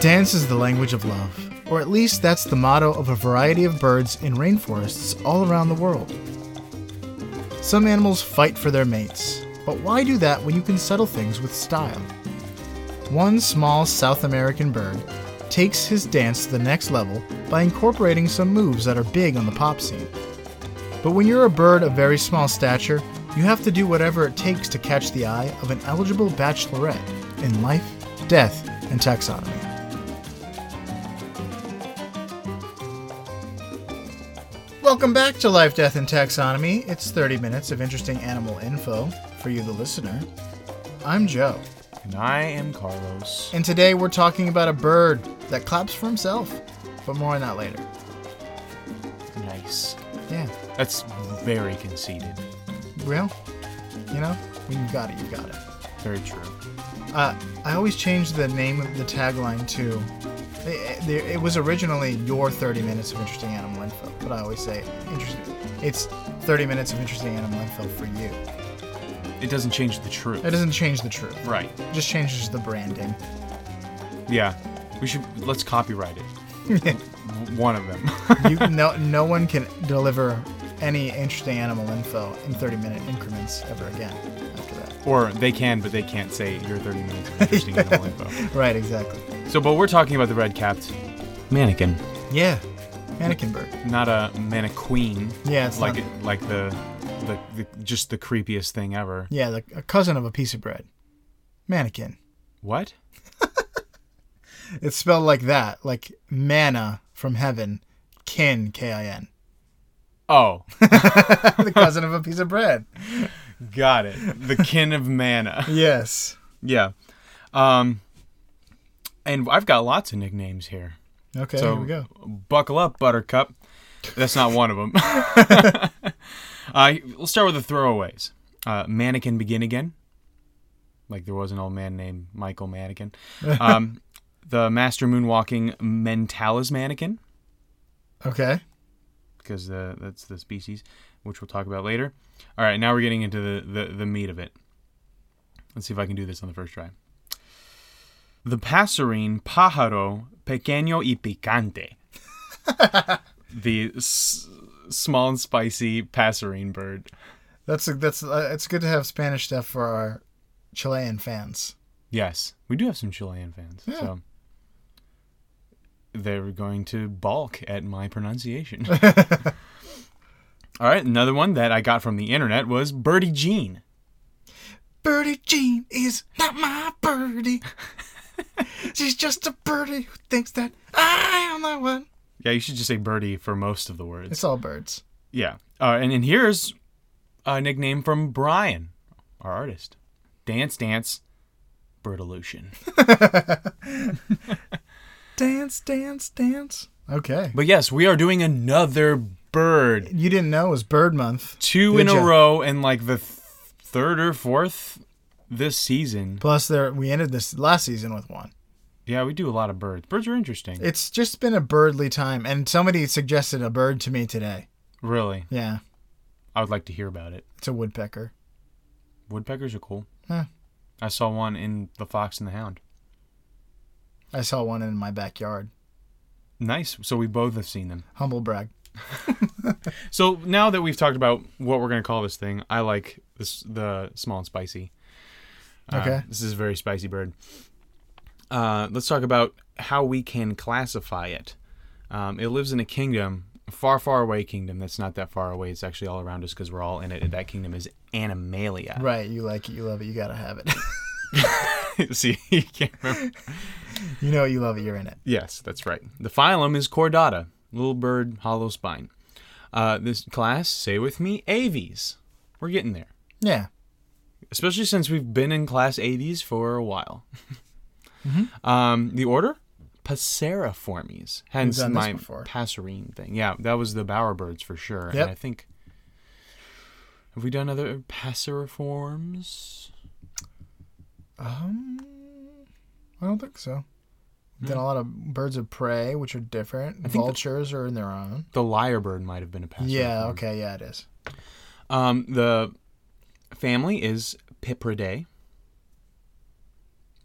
Dance is the language of love, or at least that's the motto of a variety of birds in rainforests all around the world. Some animals fight for their mates, but why do that when you can settle things with style? One small South American bird takes his dance to the next level by incorporating some moves that are big on the pop scene. But when you're a bird of very small stature, you have to do whatever it takes to catch the eye of an eligible bachelorette in life, death, and taxonomy. Welcome back to Life, Death, and Taxonomy. It's 30 minutes of interesting animal info for you, the listener. I'm Joe, And I am Carlos. and today we're talking about a bird that claps for himself. But more on that later. Nice. Yeah, That's very conceited. real? You know, when you got it, you got it. Very true. Uh, I always change the name of the tagline to. It, it, was originally your 30 minutes of interesting animal info, but I always say interesting. It's 30 minutes of interesting animal info for you. It doesn't change the truth. It doesn't change the truth. Right. It just changes the branding. Yeah. We should let's copyright it. One of them. You no no one can deliver any interesting animal info in 30 minute increments ever again. Or they can, but they can't say your 30 minutes of interesting animal info. Right, exactly. So, but we're talking about the red-capped manakin, Yeah, manakin bird. not a mannequin. Yeah, it's like not- it, like the, the the just the creepiest thing ever. Yeah, the, a cousin of a piece of bread. Manakin. What? It's spelled like that, like manna from heaven, kin, K I N. Oh, The cousin of a piece of bread. Got it. The kin of manna. Yes. Yeah. Um, and I've got lots of nicknames here. Okay, so here we go. buckle up, Buttercup. That's not one of them. uh, let's start with the throwaways. Uh, Mannequin Begin Again. Like there was an old man named Michael Mannequin. Um, the Master Moonwalking Mentalis Manakin, Okay. because uh, that's the species, which we'll talk about later. All right, now we're getting into the, the, the meat of it. Let's see if I can do this on the first try. The passerine pájaro pequeño y picante. the s- small and spicy passerine bird. That's a, that's uh, it's good to have Spanish stuff for our Chilean fans. Yes, we do have some Chilean fans. Yeah. So they're going to balk at my pronunciation. All right, another one that I got from the internet was Birdie Jean. Birdie Jean is not my birdie. She's just a birdie who thinks that I am the one. Yeah, you should just say Birdie for most of the words. It's all birds. Yeah. Uh, and, and here's a nickname from Brian, our artist. Dance, dance, Birdolution. Dance, dance, dance. Okay. But yes, we are doing another bird. You didn't know it was Bird Month. Two Did in a row and like the th- third or fourth this season. Plus, there we ended this last season with one. Yeah, we do a lot of birds. Birds are interesting. It's just been a birdly time, and somebody suggested a bird to me today. really. Yeah, I would like to hear about it. it's a woodpecker. Woodpeckers are cool. Huh. I saw one in The Fox and the Hound. I saw one in my backyard. Nice. So we both have seen them. Humble brag. So now that we've talked about what we're going to call this thing, I like this the small and spicy. Uh, Okay. This is a very spicy bird. Uh, let's talk about how we can classify it. Um, it lives in a kingdom, a far, far away kingdom that's not that far away. It's actually all around us because we're all in it. And that kingdom is Animalia. Right, you like it, you love it, you gotta have it. See, you can't remember. you know you love it, you're in it. Yes, that's right. The phylum is Chordata, little bird, hollow spine. Uh, this class, say with me, Aves. We're getting there. Yeah. especially since we've been in class Aves for a while. um, the order, Passeriformes. Hence my passerine thing. Yeah, that was the bowerbirds for sure. Yep. And I think have we done other passeriforms? Um, I don't think so. We've a lot of birds of prey, which are different. think the- Vultures are in their own. The lyrebird might have been a passeriform. Yeah. Okay. Yeah, it is. Um, the family is Pipridae.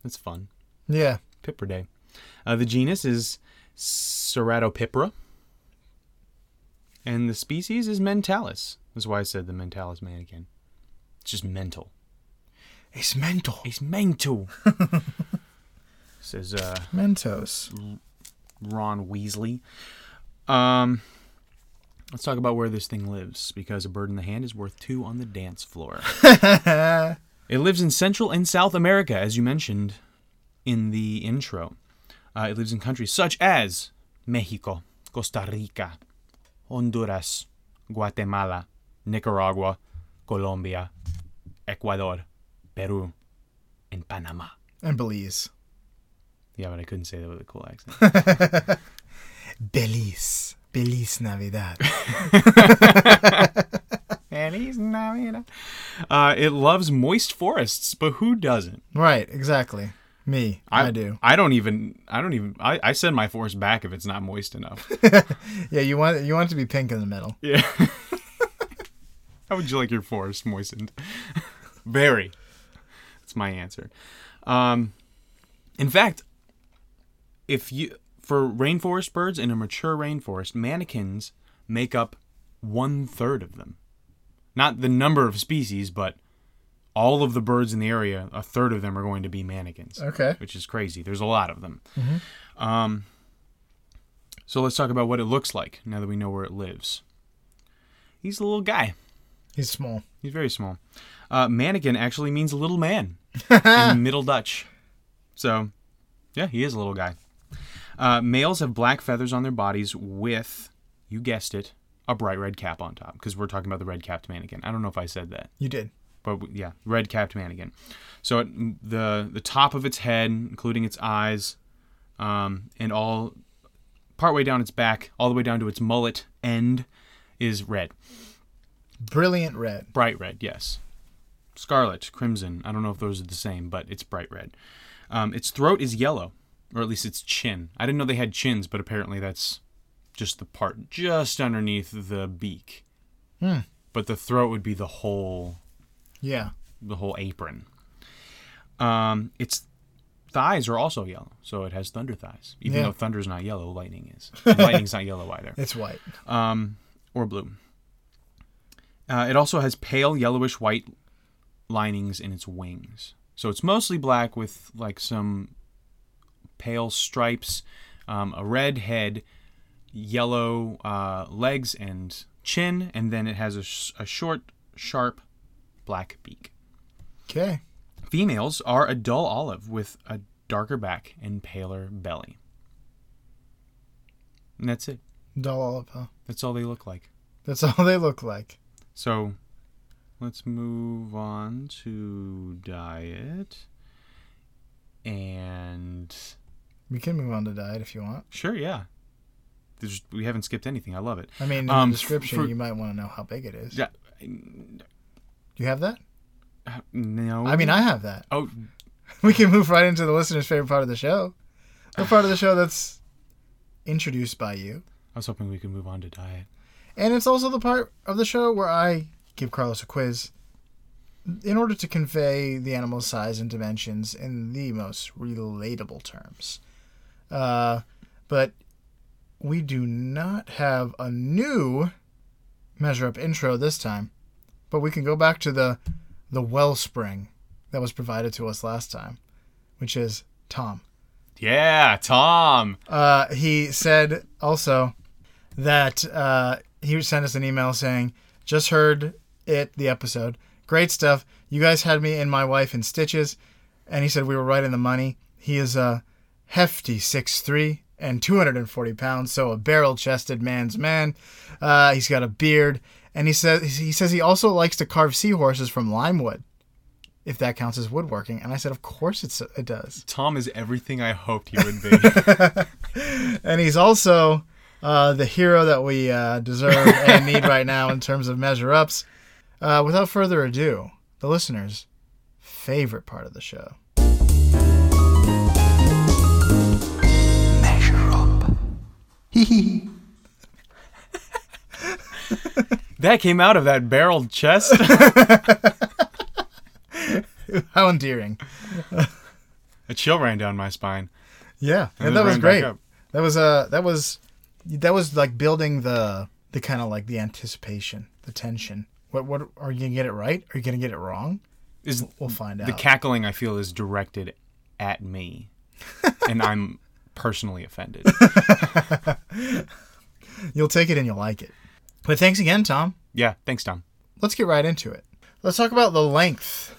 That's fun. Yeah. Pipridae. Uh, the genus is Ceratopipra. And the species is Mentalis. That's why I said the Mentalis manakin. It's just mental. It's mental. It's mental. Says uh, Mentos. Ron Weasley. Um, let's talk about where this thing lives because a bird in the hand is worth two on the dance floor. it lives in Central and South America, as you mentioned in the intro. Uh, it lives in countries such as Mexico, Costa Rica, Honduras, Guatemala, Nicaragua, Colombia, Ecuador, Peru, and Panama. And Belize. Yeah, but I couldn't say that with a cool accent. Belize. Belize Navidad. Feliz Navidad. Uh, it loves moist forests, but who doesn't? right, exactly. Me. I, do. I don't even. I don't even. I, I send my forest back if it's not moist enough. Yeah, you want you want it to be pink in the middle. yeah. How would you like your forest moistened? Very. That's my answer. Um, in fact, if you for rainforest birds in a mature rainforest, manakins make up one third of them. Not the number of species, but all of the birds in the area, a third of them are going to be manakins. Okay. Which is crazy. There's a lot of them. Um, so let's talk about what it looks like now that we know where it lives. He's a little guy. He's small. He's very small. Uh, manakin actually means little man in Middle Dutch. So, yeah, he is a little guy. Uh, males have black feathers on their bodies with, you guessed it, a bright red cap on top. Because we're talking about the red capped manakin. I don't know if I said that, You did. but yeah, red capped manakin. So it, the the top of its head, including its eyes, um, and all partway down its back, all the way down to its mullet end, is red. Brilliant red. Bright red, yes. Scarlet, crimson. I don't know if those are the same, but it's bright red. Um, its throat is yellow, or at least its chin. I didn't know they had chins, but apparently that's just the part just underneath the beak. Hmm. But the throat would be the whole Yeah. the whole apron. Um, its thighs are also yellow, so it has thunder thighs. Even Yeah. though thunder's not yellow, lightning is. Lightning's not yellow either It's white. um, or blue. Uh, it also has pale yellowish white linings in its wings. So it's mostly black with like some pale stripes, um, a red head, yellow uh, legs and chin, and then it has a, sh- a short, sharp black beak. Okay. Females are a dull olive with a darker back and paler belly. And that's it. Dull olive, huh? That's all they look like. That's all they look like. So let's move on to diet. And We can move on to diet if you want. sure, yeah. There's, we haven't skipped anything. I love it. I mean, in Um, the description, for- you might want to know how big it is. Yeah. Do you have that? No. I mean, I have that. Oh, We can move right into the listener's favorite part of the show. The part of the show that's introduced by you. I was hoping we could move on to diet. And it's also the part of the show where I give Carlos a quiz in order to convey the animal's size and dimensions in the most relatable terms. Uh, but we do not have a new measure up intro this time, but we can go back to the the wellspring that was provided to us last time, which is Tom. Yeah, Tom. Uh, he said also that uh, he sent us an email saying, "Just heard it, the episode. Great stuff. You guys had me and my wife in stitches." And he said we were right in the money. He is a hefty six three and 240 pounds, so a barrel-chested man's man. Uh, he's got a beard, and he says he says he also likes to carve seahorses from lime wood, if that counts as woodworking. And I said, "Of course it's, it does." Tom is everything I hoped he would be. and he's also uh, the hero that we uh, deserve and need right now in terms of measure ups. Uh, without further ado, the listeners' favorite part of the show. that came out of that barreled chest. How endearing. A chill ran down my spine. Yeah, And and that was great. That was uh that was that was like building the the kind of like the anticipation, the tension. What what are you gonna get it right? Are you gonna get it wrong? Is We'll find out. the cackling I feel is directed at me, and I'm personally offended. You'll take it and you'll like it. But thanks again, Tom. Yeah, thanks, Tom. Let's get right into it. Let's talk about the length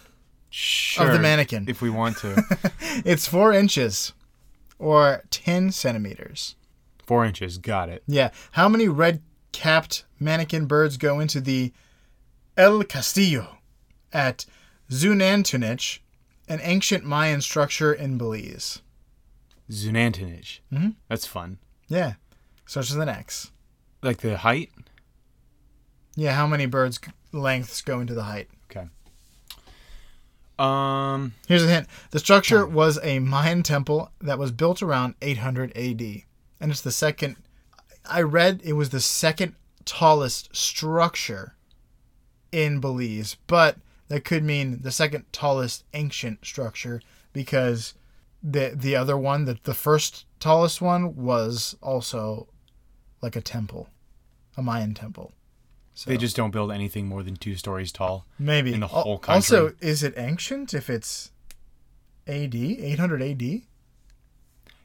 Sure, of the manakin. if we want to. It's four inches or ten centimeters. Four inches, got it. Yeah. How many red capped manakin birds go into the El Castillo at Xunantunich, an ancient Mayan structure in Belize? Zunantinage. Mhm. That's fun. Yeah. Starts with an X. Like the height. Yeah, how many birds lengths go into the height? Okay. Um, Here's a hint. The structure was a Mayan temple that was built around 800 AD. And it's the second I read it was the second tallest structure in Belize, but that could mean the second tallest ancient structure because the the other one, the, the first tallest one was also like a temple, a Mayan temple. So they just don't build anything more than two stories tall. maybe in the whole country. Also, is it ancient if it's AD, 800 AD?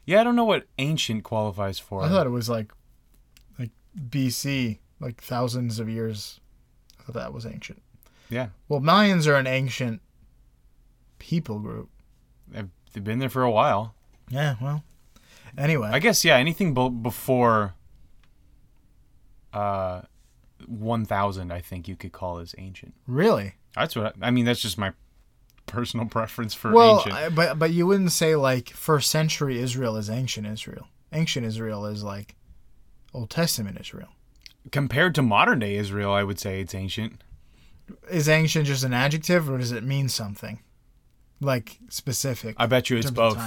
Yeah, I don't know what ancient qualifies for. I thought it was like like BC, like thousands of years. I thought that was ancient. yeah, Well, Mayans are an ancient people group. They've, been there for a while. Yeah, well. Anyway, I guess yeah, anything be- before uh, one thousand, I think you could call as ancient. really? That's what I, I mean. That's just my personal preference for Well, ancient. I, but but you wouldn't say like first century Israel is ancient Israel. Ancient Israel is like Old Testament Israel. Compared to modern day Israel, I would say it's ancient. Is ancient just an adjective, or does it mean something like specific? I bet you it's both.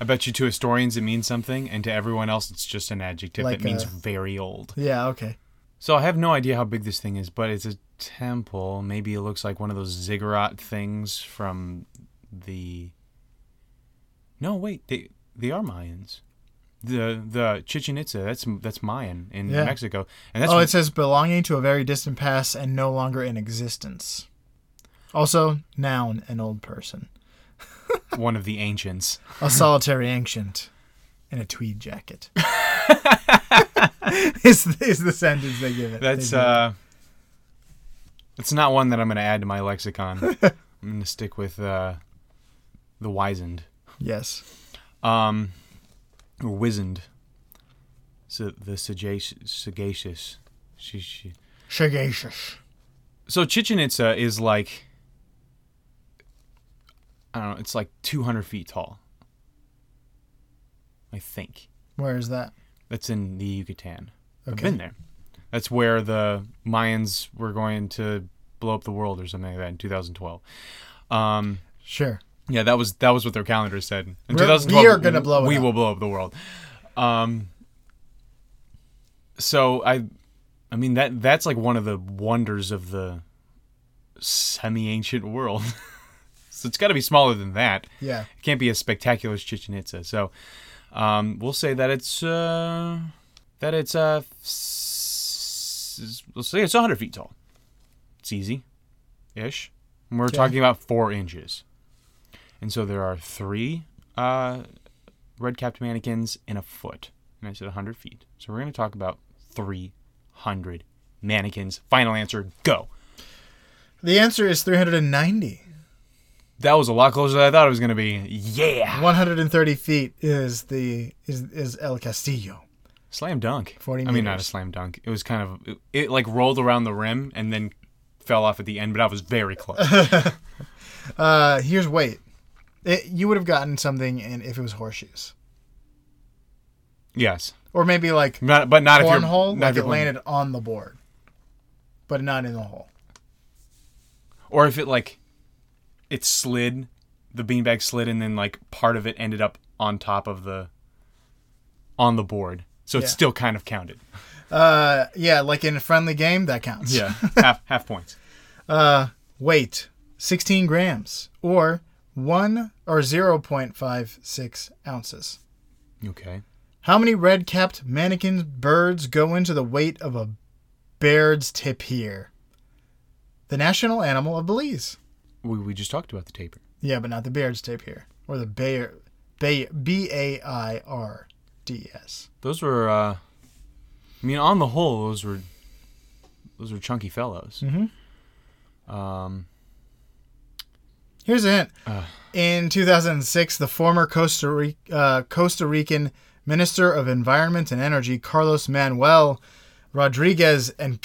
I bet you to historians it means something, and to everyone else it's just an adjective Like that means very old. Yeah. Okay. So I have no idea how big this thing is, but it's a temple. Maybe it looks like one of those ziggurat things from the. No, wait, they they are Mayans. The the Chichen Itza that's that's Mayan in Yeah. Mexico, and that's oh, it says belonging to a very distant past and no longer in existence. Also, noun, an old person. One of the ancients. A solitary ancient in a tweed jacket. is, is the sentence they give it. That's do. uh, that's not one that I'm going to add to my lexicon. I'm going to stick with uh, the wizened. yes. Um, or wizened. So the sagacious, sagacious. She, she. Sagacious. So Chichen Itza is like, I don't know, it's like 200 feet tall. I think Where is that? that's in the Yucatan. I've Okay. been there. That's where the Mayans were going to blow up the world or something like that in 2012. Um, Sure. Yeah, that was that was what their calendar said. In We're- 2012, we are gonna blow it We up. will blow up the world. Um. So I, I mean that that's like one of the wonders of the semi-ancient world. so it's got to be smaller than that. Yeah. It can't be as spectacular as Chichen Itza. So, um, we'll say that it's uh, that it's uh, let's say it's 100 feet tall. It's easy, ish. We're Okay. talking about four inches. And so there are three uh, red-capped manakins in a foot, and I said 100 feet. So we're going to talk about 300 manakins. Final answer, go. The answer is 390. That was a lot closer than I thought it was going to be. Yeah. 130 feet is the is is El Castillo. Slam dunk. 40 I mean, not a slam dunk. It was kind of it, it like rolled around the rim and then fell off at the end, but I was very close. Uh, here's weight. It, you would have gotten something in if it was horseshoes, yes, or maybe like not, but not if you're not like if it landed on the board, but not in the hole. or if it like it slid, the beanbag slid, and then like part of it ended up on top of the on the board, so Yeah. it's still kind of counted. Uh, yeah, like in a friendly game, that counts. Yeah, half half points. Uh, weight 16 grams or one or 0.56 ounces. Okay. How many red capped manakin birds go into the weight of a Baird's tapir? The national animal of Belize. We, we just talked about the tapir. Yeah, but not the Baird's tapir. Or the Bayer, Bay, B A I R D S. Those were, uh, I mean, on the whole, those were, those were chunky fellows. Mm-hmm. Um, Here's a hint. Uh. In 2006, the former Costa, uh, Costa Rican Minister of Environment and Energy, Carlos Manuel Rodriguez and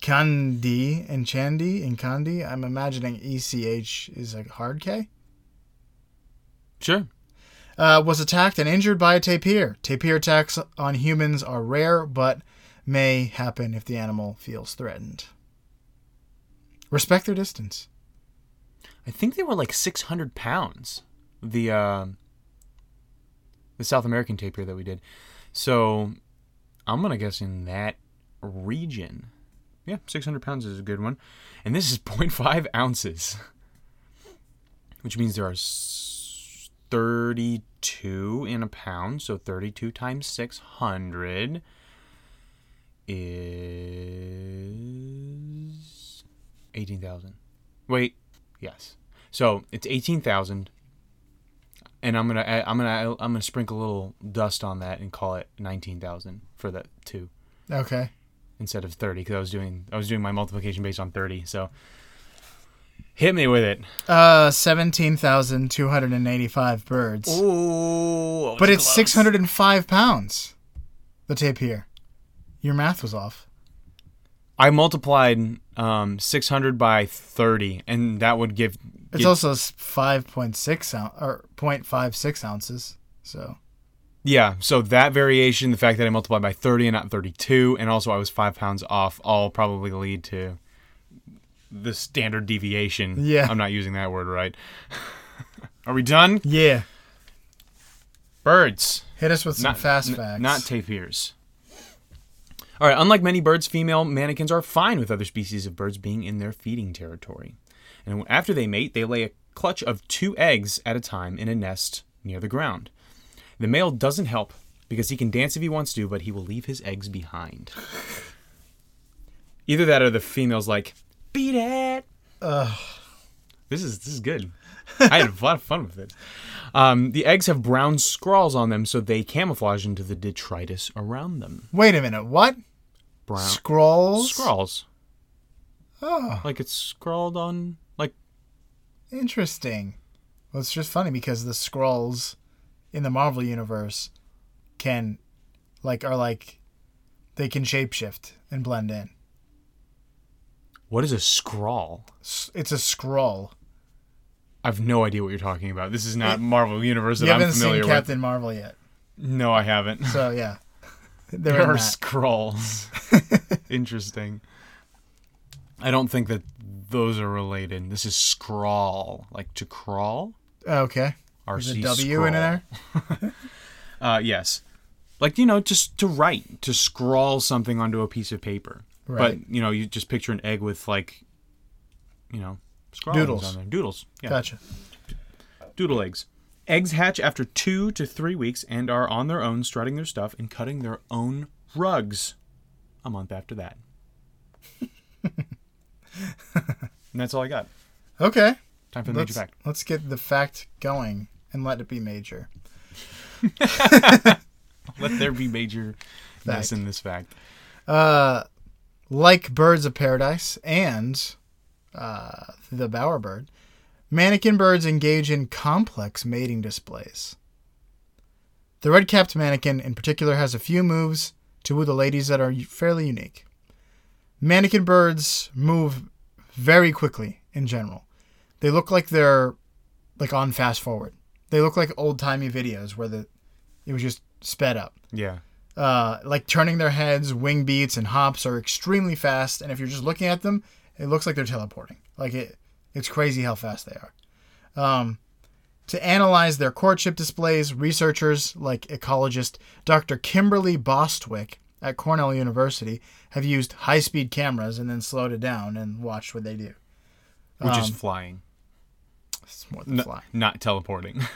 Candi and Chandy and Kandi, I'm imagining ECH is a hard K, sure. uh, was attacked and injured by a tapir. Tapir attacks on humans are rare, but may happen if the animal feels threatened. Respect their distance. I think they were like 600 pounds. The uh, the South American tapir that we did. So I'm gonna guess in that region. Yeah, 600 pounds is a good one. And this is 0.5 ounces, which means there are 32 in a pound. So 32 times 600 is 18,000. Wait, yes. So it's 18,000 and I'm to I'm to I'm to sprinkle a little dust on that and call it 19,000 for that too Okay. Instead of 30 cuz I was doing I was doing my multiplication based on 30. So hit me with it. Uh, 17,285 birds. Ooh. but it's 605 pounds. The tapir. Your math was off. I multiplied um 600 by 30 and that would give It's give- also 5.6 ounce, or 0.56 ounces. So, Yeah, so that variation, the fact that I multiplied by 30 and not 32, and also I was five pounds off, all probably lead to the standard deviation. Yeah. I'm not using that word right. Are we done? yeah. Birds. Hit us with some fast n- facts. Not tapirs. All right, unlike many birds, female manakins are fine with other species of birds being in their feeding territory. And after they mate, they lay a clutch of two eggs at a time in a nest near the ground. The male doesn't help because he can dance if he wants to, but he will leave his eggs behind. Either that or the female's like, beat it. Ugh. This is this is good. I had a lot of fun with it. Um, the eggs have brown scrawls on them, so they camouflage into the detritus around them. Wait a minute. What? Brown scrawls. scrawls, Oh, like it's scrawled on, like interesting. Well, it's just funny because the Skrulls in the Marvel universe can, like, are like, they can shapeshift and blend in. what is a scrawl? It's a Skrull. I have no idea what you're talking about. This is not Marvel Universe that You I'm familiar with. I haven't familiar seen with. Captain Marvel yet. No, I haven't. So, yeah. There are that. Skrulls. Interesting. I don't think that those are related. This is scrawl, like to crawl. Okay. RC There's a W in there? Uh, yes. Like, you know, just to write, to scrawl something onto a piece of paper. Right. But, you know, you just picture an egg with, like, you know, Doodles. on there. Doodles. Yeah. Gotcha. Doodle eggs. Eggs hatch after two to three weeks and are on their own, strutting their stuff and cutting their own rugs a month after that. and that's all I got. Okay. Time for the major Let's, fact. let's get the fact going and let it be major. Let there be majorness Fact. in this fact. Uh, like birds of paradise and uh, the bowerbird, manakin birds engage in complex mating displays. The red capped manakin, in particular, has a few moves to woo the ladies that are fairly unique. Manakin birds move very quickly in general. They look like they're like on fast forward. They look like old timey videos where the it was just sped up Yeah. uh, like turning their heads, wing beats, and hops are extremely fast. And if you're just looking at them, it looks like they're teleporting. Like it, it's crazy how fast they are. Um, to analyze their courtship displays, researchers like ecologist Dr. Kimberly Bostwick at Cornell University have used high-speed cameras and then slowed it down and watched what they do. Which is Um, flying, It's more than N- flying. not teleporting.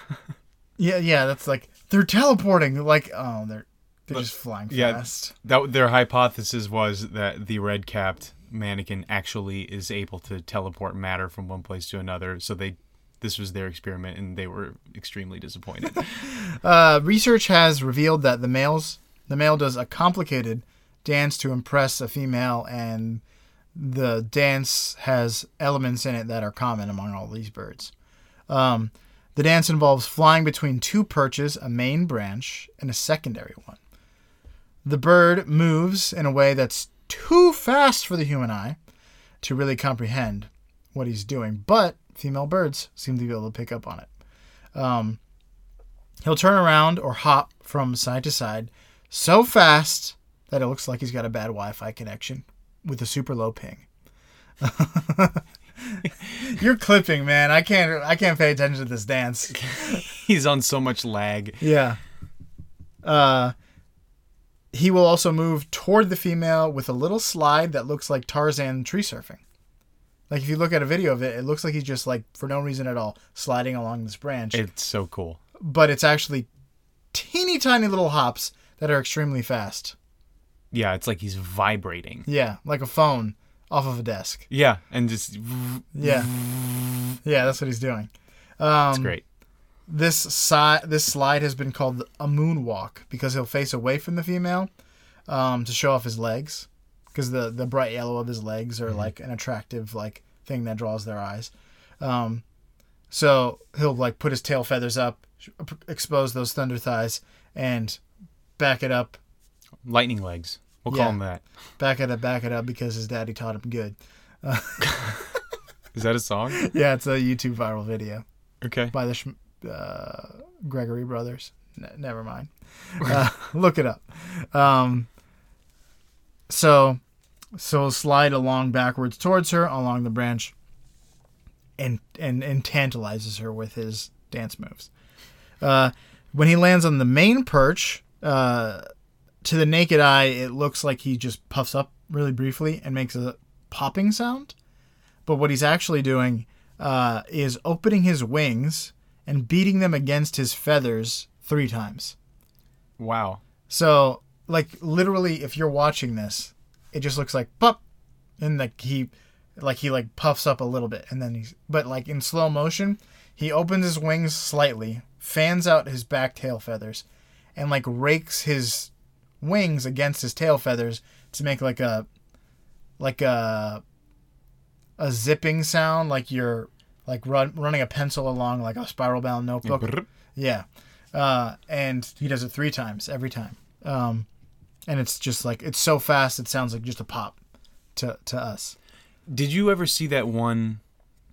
Yeah, yeah, that's like they're teleporting. Like, oh, they're they're But- just flying yeah. fast. That their hypothesis was that the red capped manakin actually is able to teleport matter from one place to another. So they this was their experiment and they were extremely disappointed. Uh, research has revealed that the males the male does a complicated dance to impress a female, and the dance has elements in it that are common among all these birds. Um, the dance involves flying between two perches, a main branch, and a secondary one. The bird moves in a way that's too fast for the human eye to really comprehend what he's doing, but female birds seem to be able to pick up on it. Um, he'll turn around or hop from side to side so fast that it looks like he's got a bad Wi Fi connection with a super low ping. You're clipping, man. I can't I can't pay attention to this dance. He's on so much lag. Yeah. Uh he will also move toward the female with a little slide that looks like Tarzan tree surfing. Like if you look at a video of it, it looks like he's just like for no reason at all sliding along this branch. It's so cool. but it's actually teeny tiny little hops that are extremely fast. Yeah, it's like he's vibrating. Yeah, like a phone off of a desk. Yeah, and just Yeah. Yeah, that's what he's doing. Um, it's great. This si- this slide has been called a moonwalk because he'll face away from the female um, to show off his legs because the the bright yellow of his legs are like an attractive like thing that draws their eyes. Um, so he'll like put his tail feathers up, expose those thunder thighs, and back it up, Lightning legs. We'll Yeah. call him that. back it up, back it up because his daddy taught him good. Is that a song? Yeah, it's a YouTube viral video. Okay. by the uh, Gregory brothers. N- never mind. Uh, look it up. Um, so, so slide along backwards towards her along the branch, and and and tantalizes her with his dance moves. Uh, when he lands on the main perch, uh, to the naked eye, it looks like he just puffs up really briefly and makes a popping sound. But what he's actually doing uh, is opening his wings and beating them against his feathers three times. Wow. So, like literally, if you're watching this, it just looks like pop, and like he, like he like puffs up a little bit, and then he's but like in slow motion, he opens his wings slightly, fans out his back tail feathers, and like rakes his wings against his tail feathers to make like a, like a, a zipping sound, like you're like run, running a pencil along like a spiral bound notebook. Yeah. Uh, and he does it three times every time. Um, and it's just like it's so fast it sounds like just a pop to to us. Did you ever see that one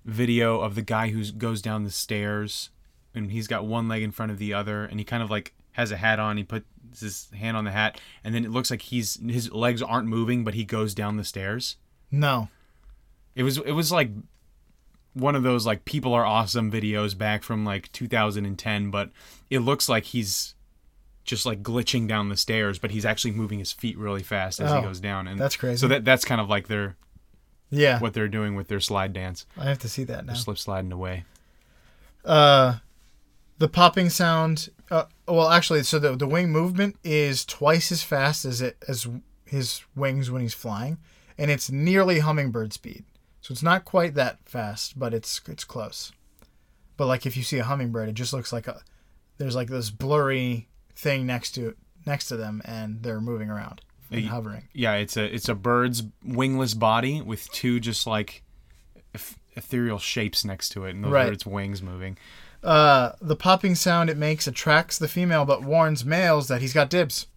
video of the guy who goes down the stairs and he's got one leg in front of the other and he kind of like has a hat on, he puts his hand on the hat and then it looks like he's his legs aren't moving but he goes down the stairs? No. It was it was like one of those like people are awesome videos back from like 2010 but it looks like he's just like glitching down the stairs but he's actually moving his feet really fast as Oh, he goes down and that's crazy. so that that's kind of like their Yeah. what they're doing with their slide dance I have to see that now. they're slip sliding away Uh, the popping sound. Uh, well, actually, so the the wing movement is twice as fast as it as his wings when he's flying, and it's nearly hummingbird speed. So it's not quite that fast, but it's it's close. But like if you see a hummingbird, it just looks like a there's like this blurry thing next to next to them, and they're moving around and hovering. yeah it's a it's a bird's wingless body with two just like eth- ethereal shapes next to it and those Right. are its wings moving Uh, the popping sound it makes attracts the female, but warns males that he's got dibs.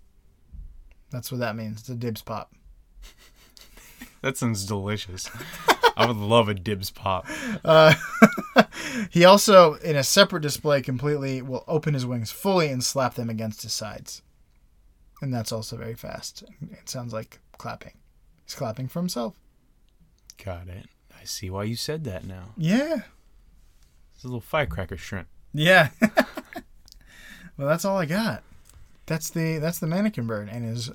That's what that means. It's a dibs pop. that sounds delicious i would love a dibs pop Uh, he also, in a separate display, completely will open his wings fully and slap them against his sides. And that's also very fast. It sounds like clapping. He's clapping for himself. got it i see why you said that now Yeah. It's a little firecracker shrimp Yeah. well, that's all I got. That's the that's the manakin bird and his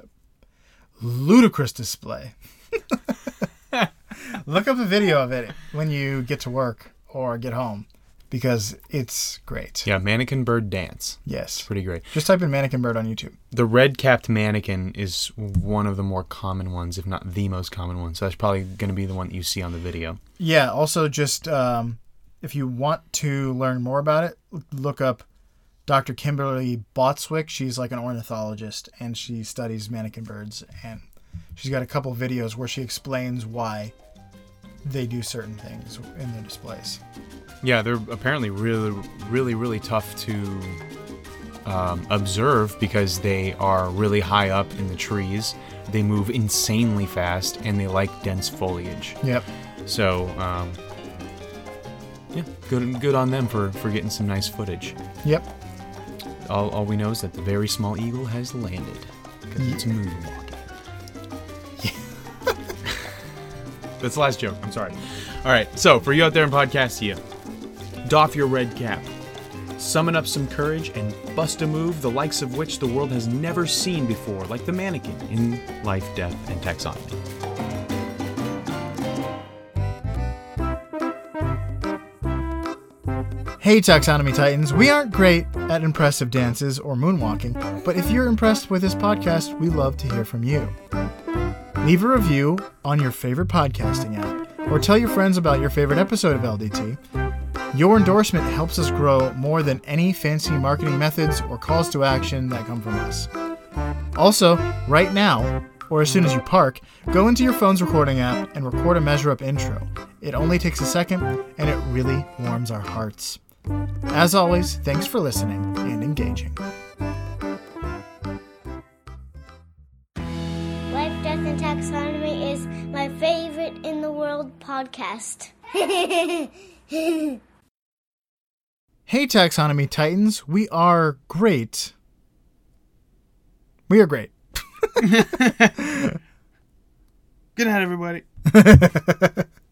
ludicrous display. Look up a video of it when you get to work or get home. because it's great. Yeah, manakin bird dance. Yes. Pretty great. Just type in manakin bird on YouTube. The red capped manakin is one of the more common ones, if not the most common one. So that's probably going to be the one that you see on the video. Yeah. Also, just um, if you want to learn more about it, look up Dr. Kimberly Bostwick. She's like an ornithologist and she studies manakin birds. And she's got a couple videos where she explains why they do certain things in their displays. Yeah, they're apparently really, really, really tough to um, observe because they are really high up in the trees. They move insanely fast and they like dense foliage. Yep. So, um, yeah, good, good on them for, for getting some nice footage. Yep. All, all we know is that the very small eagle has landed because it's moonwalking. That's the last joke. I'm sorry. All right. So for you out there in Podcastia, doff your red cap, summon up some courage, and bust a move the likes of which the world has never seen before, like the manakin in Life, Death, and Taxonomy. Hey, Taxonomy Titans, we aren't great at impressive dances or moonwalking, but if you're impressed with this podcast, we love to hear from you. Leave a review on your favorite podcasting app, or tell your friends about your favorite episode of LDT. Your endorsement helps us grow more than any fancy marketing methods or calls to action that come from us. Also, right now, or as soon as you park, go into your phone's recording app and record a Measure Up intro. It only takes a second, and it really warms our hearts. As always, thanks for listening and engaging. Life, Death, and Taxonomy is my favorite in the world podcast. Hey, Taxonomy Titans, we are great. We are great. Good night, everybody.